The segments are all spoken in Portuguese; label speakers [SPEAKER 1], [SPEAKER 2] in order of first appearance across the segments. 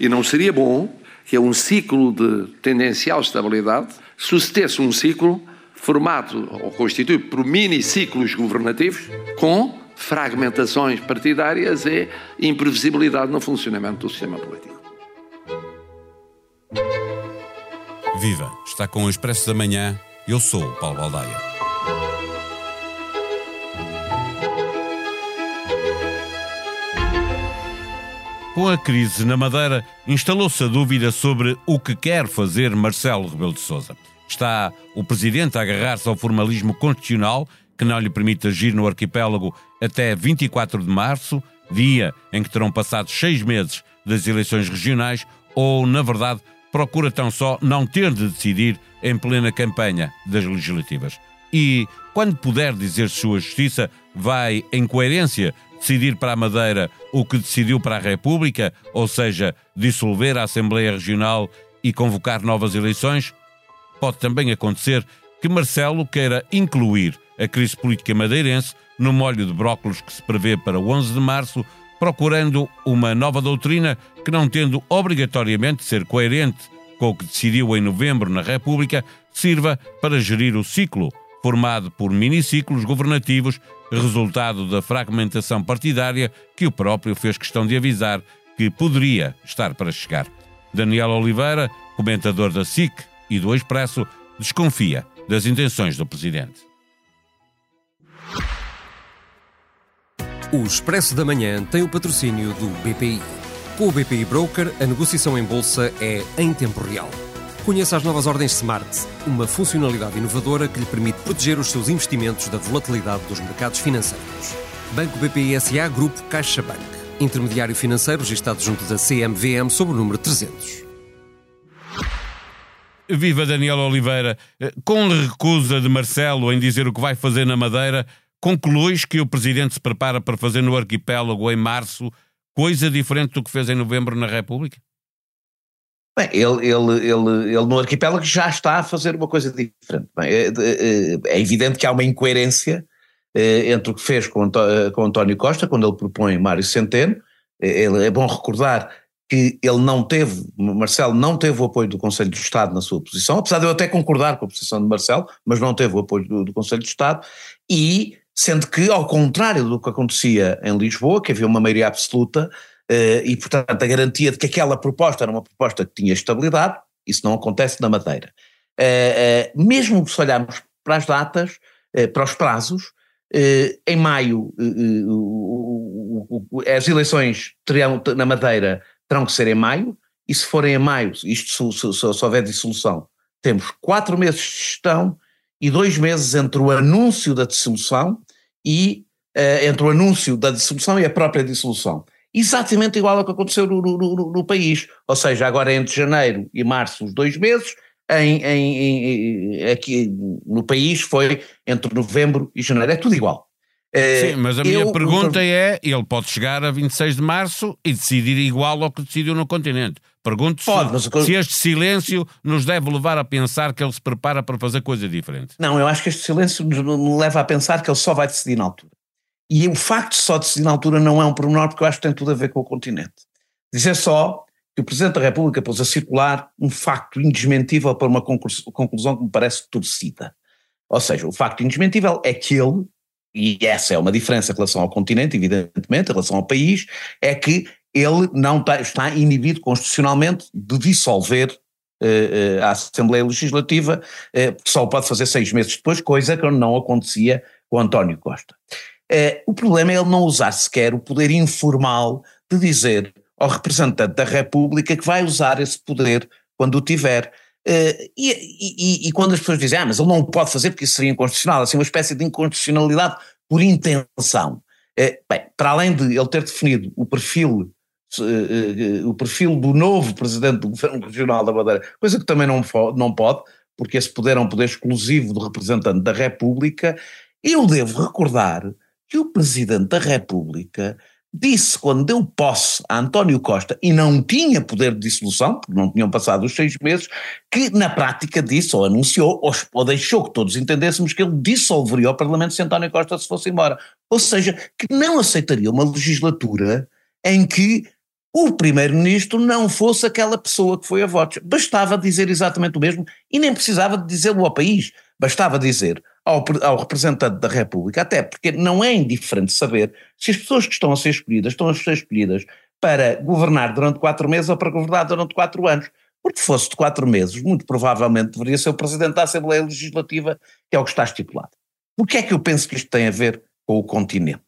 [SPEAKER 1] E não seria bom que é um ciclo de tendencial estabilidade sucedesse um ciclo formado ou constituído por mini-ciclos governativos com fragmentações partidárias e imprevisibilidade no funcionamento do sistema político.
[SPEAKER 2] Viva! Está com o Expresso da Manhã. Eu sou o Paulo Baldaia. Com a crise na Madeira, instalou-se a dúvida sobre o que quer fazer Marcelo Rebelo de Sousa. Está o presidente a agarrar-se ao formalismo constitucional que não lhe permite agir no arquipélago até 24 de março, dia em que terão passado seis meses das eleições regionais, ou, na verdade, procura tão só não ter de decidir em plena campanha das legislativas. E, quando puder dizer sua justiça, vai, em coerência, decidir para a Madeira o que decidiu para a República, ou seja, dissolver a Assembleia Regional e convocar novas eleições? Pode também acontecer que Marcelo queira incluir a crise política madeirense no molho de brócolos que se prevê para 11 de março, procurando uma nova doutrina que, não tendo obrigatoriamente de ser coerente com o que decidiu em novembro na República, sirva para gerir o ciclo formado por miniciclos governativos, resultado da fragmentação partidária que o próprio fez questão de avisar que poderia estar para chegar. Daniel Oliveira, comentador da SIC e do Expresso, desconfia das intenções do presidente.
[SPEAKER 3] O Expresso da Manhã tem o patrocínio do BPI. Com o BPI Broker, a negociação em bolsa é em tempo real. Conheça as novas ordens Smart, uma funcionalidade inovadora que lhe permite proteger os seus investimentos da volatilidade dos mercados financeiros. Banco BPI SA Grupo CaixaBank. Intermediário financeiro registrado junto da CMVM sob o número 300.
[SPEAKER 2] Viva Daniel Oliveira. Com a recusa de Marcelo em dizer o que vai fazer na Madeira, concluis que o presidente se prepara para fazer no arquipélago em março coisa diferente do que fez em novembro na República?
[SPEAKER 4] Bem, ele, ele, ele, ele no arquipélago já está a fazer uma coisa diferente. Bem, é, é, evidente que há uma incoerência é, entre o que fez com, com António Costa, quando ele propõe Mário Centeno. É, bom recordar que ele não teve, Marcelo não teve o apoio do Conselho de Estado na sua posição, apesar de eu até concordar com a posição de Marcelo, mas não teve o apoio do, do Conselho de Estado, e sendo que, ao contrário do que acontecia em Lisboa, que havia uma maioria absoluta, e, portanto, a garantia de que aquela proposta era uma proposta que tinha estabilidade, isso não acontece na Madeira. Uh, uh, mesmo se olharmos para as datas, para os prazos, em maio as eleições teriam, na Madeira terão que ser em maio, e se forem em maio, isto se, se, se houver dissolução, temos quatro meses de gestão e dois meses entre o anúncio da dissolução e entre o anúncio da dissolução e a própria dissolução exatamente igual ao que aconteceu no, no, no, no país. Ou seja, agora entre janeiro e março, os dois meses, em, em, em, aqui no país foi entre novembro e janeiro. É tudo igual.
[SPEAKER 2] Eh, Sim, mas a minha eu, pergunta eu, é: ele pode chegar a 26 de março e decidir igual ao que decidiu no continente. Pergunto pode, se, se este silêncio nos deve levar a pensar que ele se prepara para fazer coisa diferente.
[SPEAKER 4] Não, eu acho que este silêncio nos leva a pensar que ele só vai decidir na altura. E o facto de só decidir na altura não é um pormenor, porque eu acho que tem tudo a ver com o continente. Dizer só que o Presidente da República pôs a circular um facto indesmentível para uma conclusão que me parece torcida. Ou seja, o facto indesmentível é que ele, e essa é uma diferença em relação ao continente, evidentemente, em relação ao país, é que ele não está, está inibido constitucionalmente de dissolver uh, uh, a Assembleia Legislativa, uh, só o pode fazer seis meses depois, coisa que não acontecia com António Costa. Uh, o problema é ele não usar sequer o poder informal de dizer ao representante da República que vai usar esse poder quando o tiver. Uh, e, e, e, quando as pessoas dizem, ah, mas ele não o pode fazer porque isso seria inconstitucional, assim, uma espécie de inconstitucionalidade por intenção. Uh, bem, para além de ele ter definido o perfil, o perfil do novo presidente do Governo Regional da Madeira, coisa que também não, não pode, porque esse poder é um poder exclusivo do representante da República, eu devo recordar que o Presidente da República disse quando deu posse a António Costa e não tinha poder de dissolução, porque não tinham passado os seis meses, que na prática disse ou anunciou ou, ou deixou que todos entendêssemos que ele dissolveria o Parlamento se António Costa se fosse embora. Ou seja, que não aceitaria uma legislatura em que o primeiro-ministro não fosse aquela pessoa que foi a votos. Bastava dizer exatamente o mesmo e nem precisava de dizê-lo ao país. Bastava dizer ao, ao, representante da República, até porque não é indiferente saber se as pessoas que estão a ser escolhidas estão a ser escolhidas para governar durante quatro meses ou para governar durante quatro anos. Porque fosse de quatro meses, muito provavelmente deveria ser o Presidente da Assembleia Legislativa, que é o que está estipulado. Porquê é que eu penso que isto tem a ver com o continente?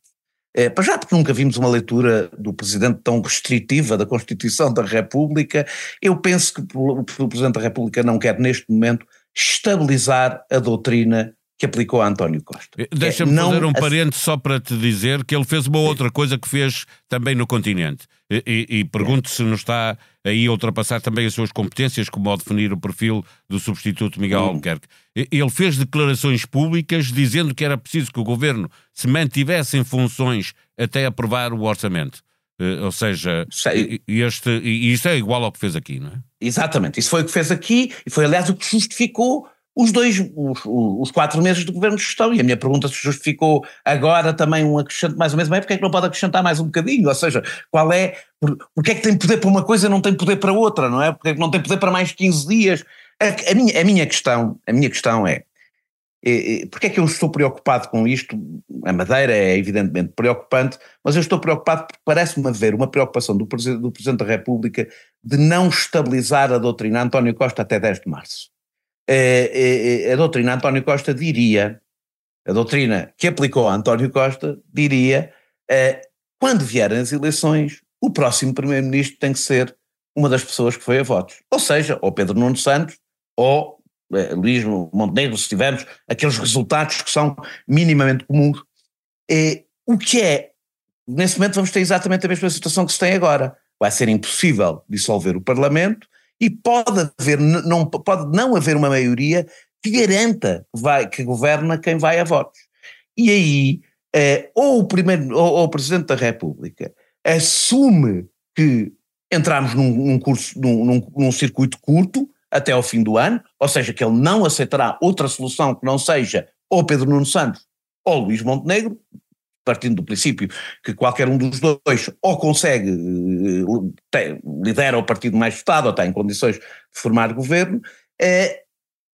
[SPEAKER 4] É, para já porque nunca vimos uma leitura do Presidente tão restritiva da Constituição da República, eu penso que o Presidente da República não quer neste momento estabilizar a doutrina que aplicou a António Costa. Eh,
[SPEAKER 2] deixa-me é, fazer um parente só para te dizer que ele fez uma outra coisa que fez também no continente. E, e, e pergunto se não está aí a ultrapassar também as suas competências, como ao definir o perfil do substituto Miguel hum. Albuquerque. Ele fez declarações públicas dizendo que era preciso que o governo se mantivesse em funções até aprovar o orçamento. Uh, ou seja, Sei. este, e isto é igual ao que fez aqui, não é?
[SPEAKER 4] Exatamente, isso foi o que fez aqui e foi aliás o que justificou os dois, os, os, quatro meses de governo de gestão. E a minha pergunta se justificou agora também um acrescento mais ou menos, mas porque é que não pode acrescentar mais um bocadinho? Ou seja, qual é, por, porque é que tem poder para uma coisa e não tem poder para outra, não é? Porque é que não tem poder para mais 15 dias? A, a minha, a minha questão, a minha questão é, é, é, porque é que eu estou preocupado com isto? A Madeira é evidentemente preocupante, mas eu estou preocupado porque parece-me haver uma preocupação do, do Presidente da República de não estabilizar a doutrina António Costa até 10 de março. É, é, a doutrina António Costa diria, a doutrina que aplicou a António Costa diria, é, quando vierem as eleições, o próximo primeiro-ministro tem que ser uma das pessoas que foi a votos. Ou seja, ou Pedro Nuno Santos, ou é, Luís Montenegro, se tivermos aqueles resultados que são minimamente comuns. É, o que é, nesse momento vamos ter exatamente a mesma situação que se tem agora. Vai ser impossível dissolver o Parlamento, e pode haver, não, pode não haver uma maioria que garanta que, vai, que governa quem vai a votos. E aí, eh, ou, o primeiro, ou, ou, o Presidente da República assume que entramos num, num curso, num, num, num circuito curto até ao fim do ano, ou seja, que ele não aceitará outra solução que não seja ou Pedro Nuno Santos ou Luís Montenegro, partindo do princípio que qualquer um dos dois ou consegue, eh, tem, lidera o partido mais votado ou está em condições de formar governo, é,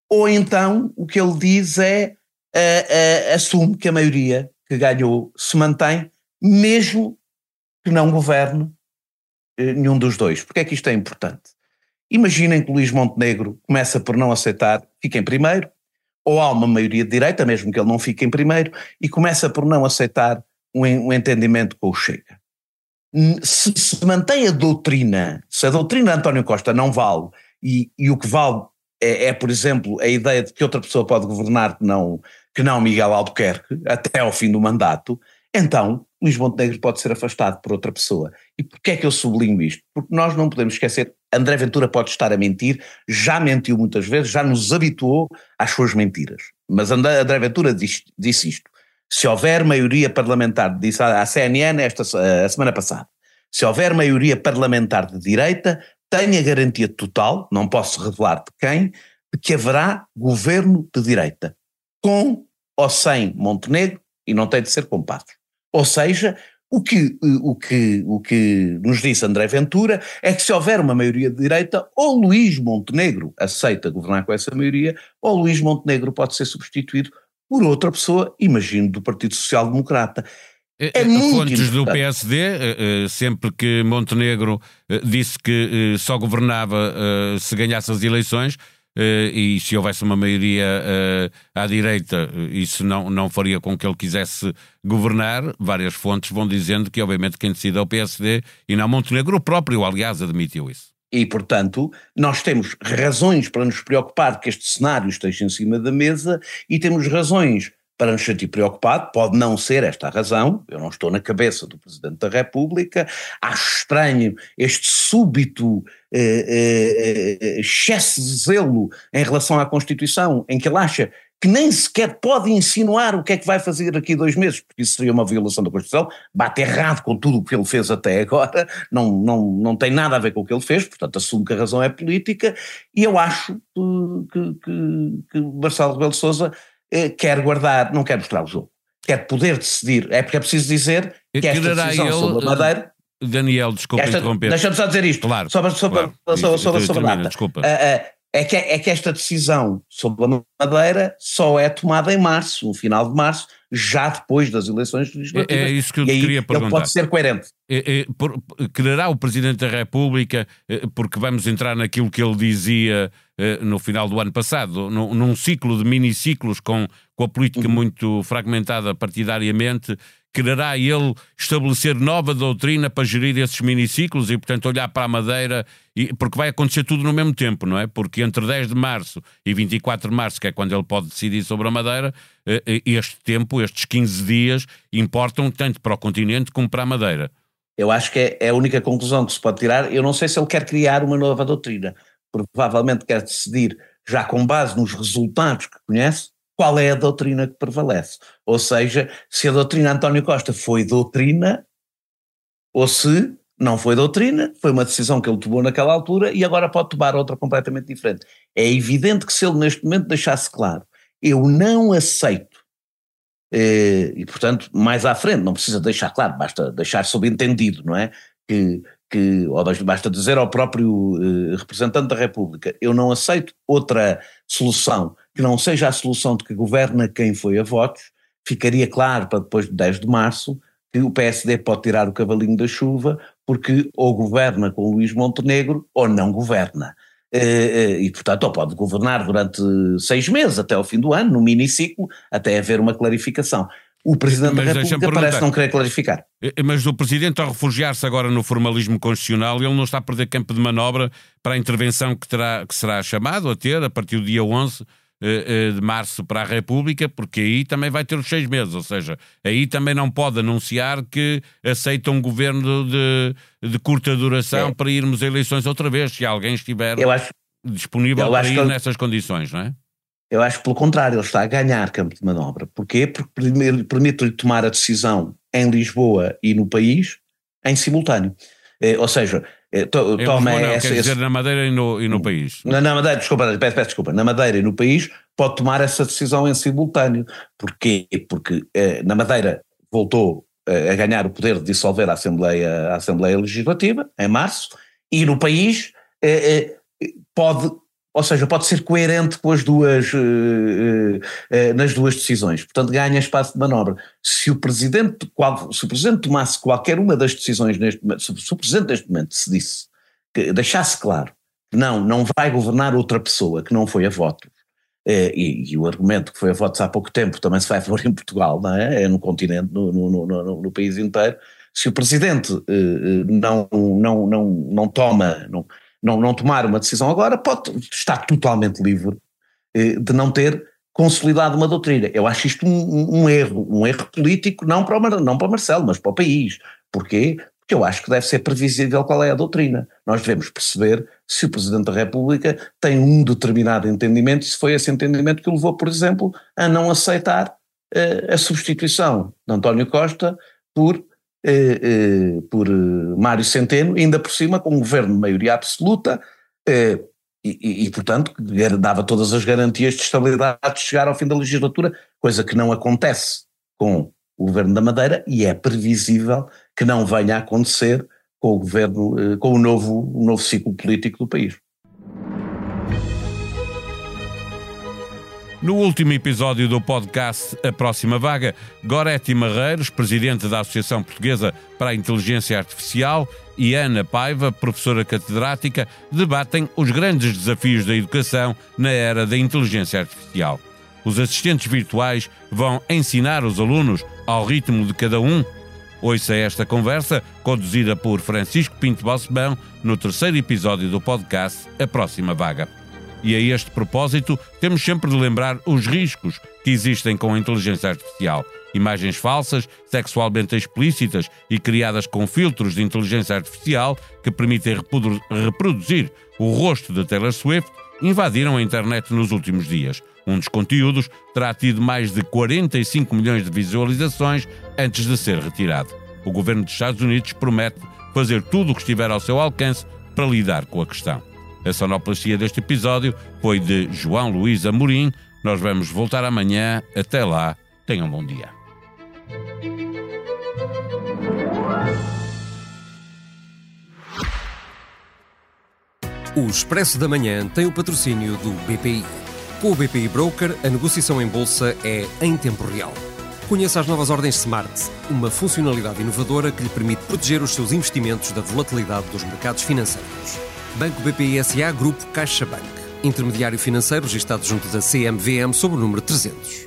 [SPEAKER 4] ou então o que ele diz é, é, é assume que a maioria que ganhou se mantém, mesmo que não governe nenhum dos dois. Porque é que isto é importante? Imaginem que Luís Montenegro começa por não aceitar, fica em primeiro, ou há uma maioria de direita, mesmo que ele não fique em primeiro, e começa por não aceitar um, um entendimento com o Chega. Se se mantém a doutrina, se a doutrina de António Costa não vale, e, e o que vale é, é, por exemplo, a ideia de que outra pessoa pode governar que não, que não Miguel Albuquerque, até ao fim do mandato, então Luís Montenegro pode ser afastado por outra pessoa. E porquê é que eu sublinho isto? Porque nós não podemos esquecer, André Ventura pode estar a mentir, já mentiu muitas vezes, já nos habituou às suas mentiras. Mas André, Ventura disse, disse isto, se houver maioria parlamentar, disse à CNN esta, a semana passada, se houver maioria parlamentar de direita, tenha garantia total, não posso revelar de quem, de que haverá governo de direita, com ou sem Montenegro, e não tem de ser com. Ou seja, o que, o, que, o que nos disse André Ventura é que se houver uma maioria de direita, ou Luís Montenegro aceita governar com essa maioria, ou Luís Montenegro pode ser substituído por outra pessoa, imagino, do Partido Social Democrata.
[SPEAKER 2] É, é Fontes do PSD, eh, eh, sempre que Montenegro eh, disse que só governava se ganhasse as eleições, e se houvesse uma maioria à direita, isso não, não faria com que ele quisesse governar. Várias fontes vão dizendo que, obviamente, quem decide é o PSD e não Montenegro. O próprio, aliás, admitiu isso.
[SPEAKER 4] E, portanto, nós temos razões para nos preocupar que este cenário esteja em cima da mesa e temos razões para nos sentir preocupado, pode não ser esta a razão, eu não estou na cabeça do Presidente da República, acho estranho este súbito eh, eh, eh excesso de zelo em relação à Constituição, em que ele acha que nem sequer pode insinuar o que é que vai fazer daqui a dois meses, porque isso seria uma violação da Constituição, bate errado com tudo o que ele fez até agora, não, não, não tem nada a ver com o que ele fez, portanto assumo que a razão é política, e eu acho que, que, que Marcelo Rebelo de Sousa eh, quer guardar, não quer mostrar o jogo, quer poder decidir, é porque é preciso dizer que esta decisão ele, sobre a Madeira
[SPEAKER 2] Daniel, desculpa
[SPEAKER 4] esta,
[SPEAKER 2] interromper.
[SPEAKER 4] Deixa-me só dizer isto.
[SPEAKER 2] Claro.
[SPEAKER 4] Sobre, sobre,
[SPEAKER 2] claro.
[SPEAKER 4] sobre, sobre, sobre
[SPEAKER 2] termina,
[SPEAKER 4] a data.
[SPEAKER 2] Desculpa.
[SPEAKER 4] É, que, é que esta decisão sobre a Madeira só é tomada em março, no final de março, já depois das eleições legislativas.
[SPEAKER 2] É, é isso que eu
[SPEAKER 4] e
[SPEAKER 2] queria perguntar.
[SPEAKER 4] Pode ser coerente.
[SPEAKER 2] É, é, por, quererá o Presidente da República, é, porque vamos entrar naquilo que ele dizia é, no final do ano passado, num, num ciclo de miniciclos com, com a política
[SPEAKER 4] Uhum.
[SPEAKER 2] muito fragmentada partidariamente, quererá ele estabelecer nova doutrina para gerir esses miniciclos e, portanto, olhar para a Madeira, e, porque vai acontecer tudo no mesmo tempo, não é? Porque entre 10 de março e 24 de março, que é quando ele pode decidir sobre a Madeira, eh, eh, este tempo, estes 15 dias, importam tanto para o continente como para a Madeira.
[SPEAKER 4] Eu acho que é, é a única conclusão que se pode tirar. Eu não sei se ele quer criar uma nova doutrina, provavelmente quer decidir, já com base nos resultados que conhece, qual é a doutrina que prevalece. Ou seja, se a doutrina António Costa foi doutrina, ou se não foi doutrina, foi uma decisão que ele tomou naquela altura e agora pode tomar outra completamente diferente. É evidente que se ele neste momento deixasse claro, eu não aceito, eh, e portanto mais à frente, não precisa deixar claro, basta deixar subentendido, não é? Que, que ou basta dizer ao próprio eh, representante da República, eu não aceito outra solução que não seja a solução de que governa quem foi a votos, ficaria claro para depois de 10 de março que o PSD pode tirar o cavalinho da chuva porque ou governa com Luís Montenegro ou não governa. E, portanto, ou pode governar durante seis meses, até ao fim do ano, no miniciclo, até haver uma clarificação. O Presidente
[SPEAKER 2] Mas
[SPEAKER 4] da República parece não querer clarificar.
[SPEAKER 2] Eh, Mas o Presidente, ao refugiar-se agora no formalismo constitucional, ele não está a perder campo de manobra para a intervenção que, terá, que será chamado a ter a partir do dia 11 eh, eh, de março para a República, porque aí também vai ter os seis meses, ou seja, aí também não pode anunciar que aceita um governo de, de curta duração
[SPEAKER 4] É.
[SPEAKER 2] para irmos a eleições outra vez, se alguém estiver
[SPEAKER 4] acho,
[SPEAKER 2] disponível para ir
[SPEAKER 4] que
[SPEAKER 2] nessas condições, não é?
[SPEAKER 4] Eu acho que pelo contrário, ele está a ganhar campo de manobra. Porquê? Porque permite-lhe tomar a decisão em Lisboa e no país em simultâneo. Eh, ou seja, eh, to- toma
[SPEAKER 2] não,
[SPEAKER 4] essa,
[SPEAKER 2] quer
[SPEAKER 4] esse-
[SPEAKER 2] dizer na Madeira e no, e no país.
[SPEAKER 4] Na, na Madeira, desculpa, peço, peço desculpa, na Madeira e no país pode tomar essa decisão em simultâneo. Porquê? Porque eh, na Madeira voltou eh, a ganhar o poder de dissolver a Assembleia, a Assembleia Legislativa, em março, e no país eh, eh, pode, ou seja, pode ser coerente com as duas, eh, eh, nas duas decisões. Portanto, ganha espaço de manobra. Se o Presidente, qual- se o Presidente tomasse qualquer uma das decisões neste momento, se, se o Presidente neste momento decidisse, que deixasse claro que não, não vai governar outra pessoa que não foi a votos. Eh, E, e o argumento que foi a votos há pouco tempo também se vai pôr em Portugal, não é? É no continente, no, no, no, no- país inteiro. Se o presidente não, não, não, não toma, não, não, não tomar uma decisão agora, pode estar totalmente livre eh, de não ter consolidado uma doutrina. Eu acho isto um, um- erro, um erro político, não para, o não para o Marcelo, mas para o país. Porquê? Porque eu acho que deve ser previsível qual é a doutrina. Nós devemos perceber se o Presidente da República tem um determinado entendimento, se foi esse entendimento que o levou, por exemplo, a não aceitar eh, a substituição de António Costa por, eh, eh, por Mário Centeno, ainda por cima com um governo de maioria absoluta, eh, e, e- portanto, dava todas as garantias de estabilidade de chegar ao fim da legislatura, coisa que não acontece com o governo da Madeira e é previsível que não venha a acontecer com o governo, eh, com o novo, o novo ciclo político do país.
[SPEAKER 2] No último episódio do podcast A Próxima Vaga, Goretti Marreiros, presidente da Associação Portuguesa para a Inteligência Artificial, e Ana Paiva, professora catedrática, debatem os grandes desafios da educação na era da inteligência artificial. Os assistentes virtuais vão ensinar os alunos ao ritmo de cada um? Ouça esta conversa, conduzida por Francisco Pinto Balsemão, no terceiro episódio do podcast A Próxima Vaga. E a este propósito, temos sempre de lembrar os riscos que existem com a inteligência artificial. Imagens falsas, sexualmente explícitas e criadas com filtros de inteligência artificial que permitem reprodu- reproduzir o rosto de Taylor Swift invadiram a internet nos últimos dias. Um dos conteúdos terá tido mais de 45 milhões de visualizações antes de ser retirado. O governo dos Estados Unidos promete fazer tudo o que estiver ao seu alcance para lidar com a questão. A sonoplastia deste episódio foi de João Luís Amorim. Nós vamos voltar amanhã. Até lá, tenham um bom dia.
[SPEAKER 3] O Expresso da Manhã tem o patrocínio do BPI. Com o BPI Broker, a negociação em bolsa é em tempo real. Conheça as novas ordens Smart, uma funcionalidade inovadora que lhe permite proteger os seus investimentos da volatilidade dos mercados financeiros. Banco BPSA, Grupo CaixaBank. Intermediário financeiro registado junto da CMVM sob o número 300.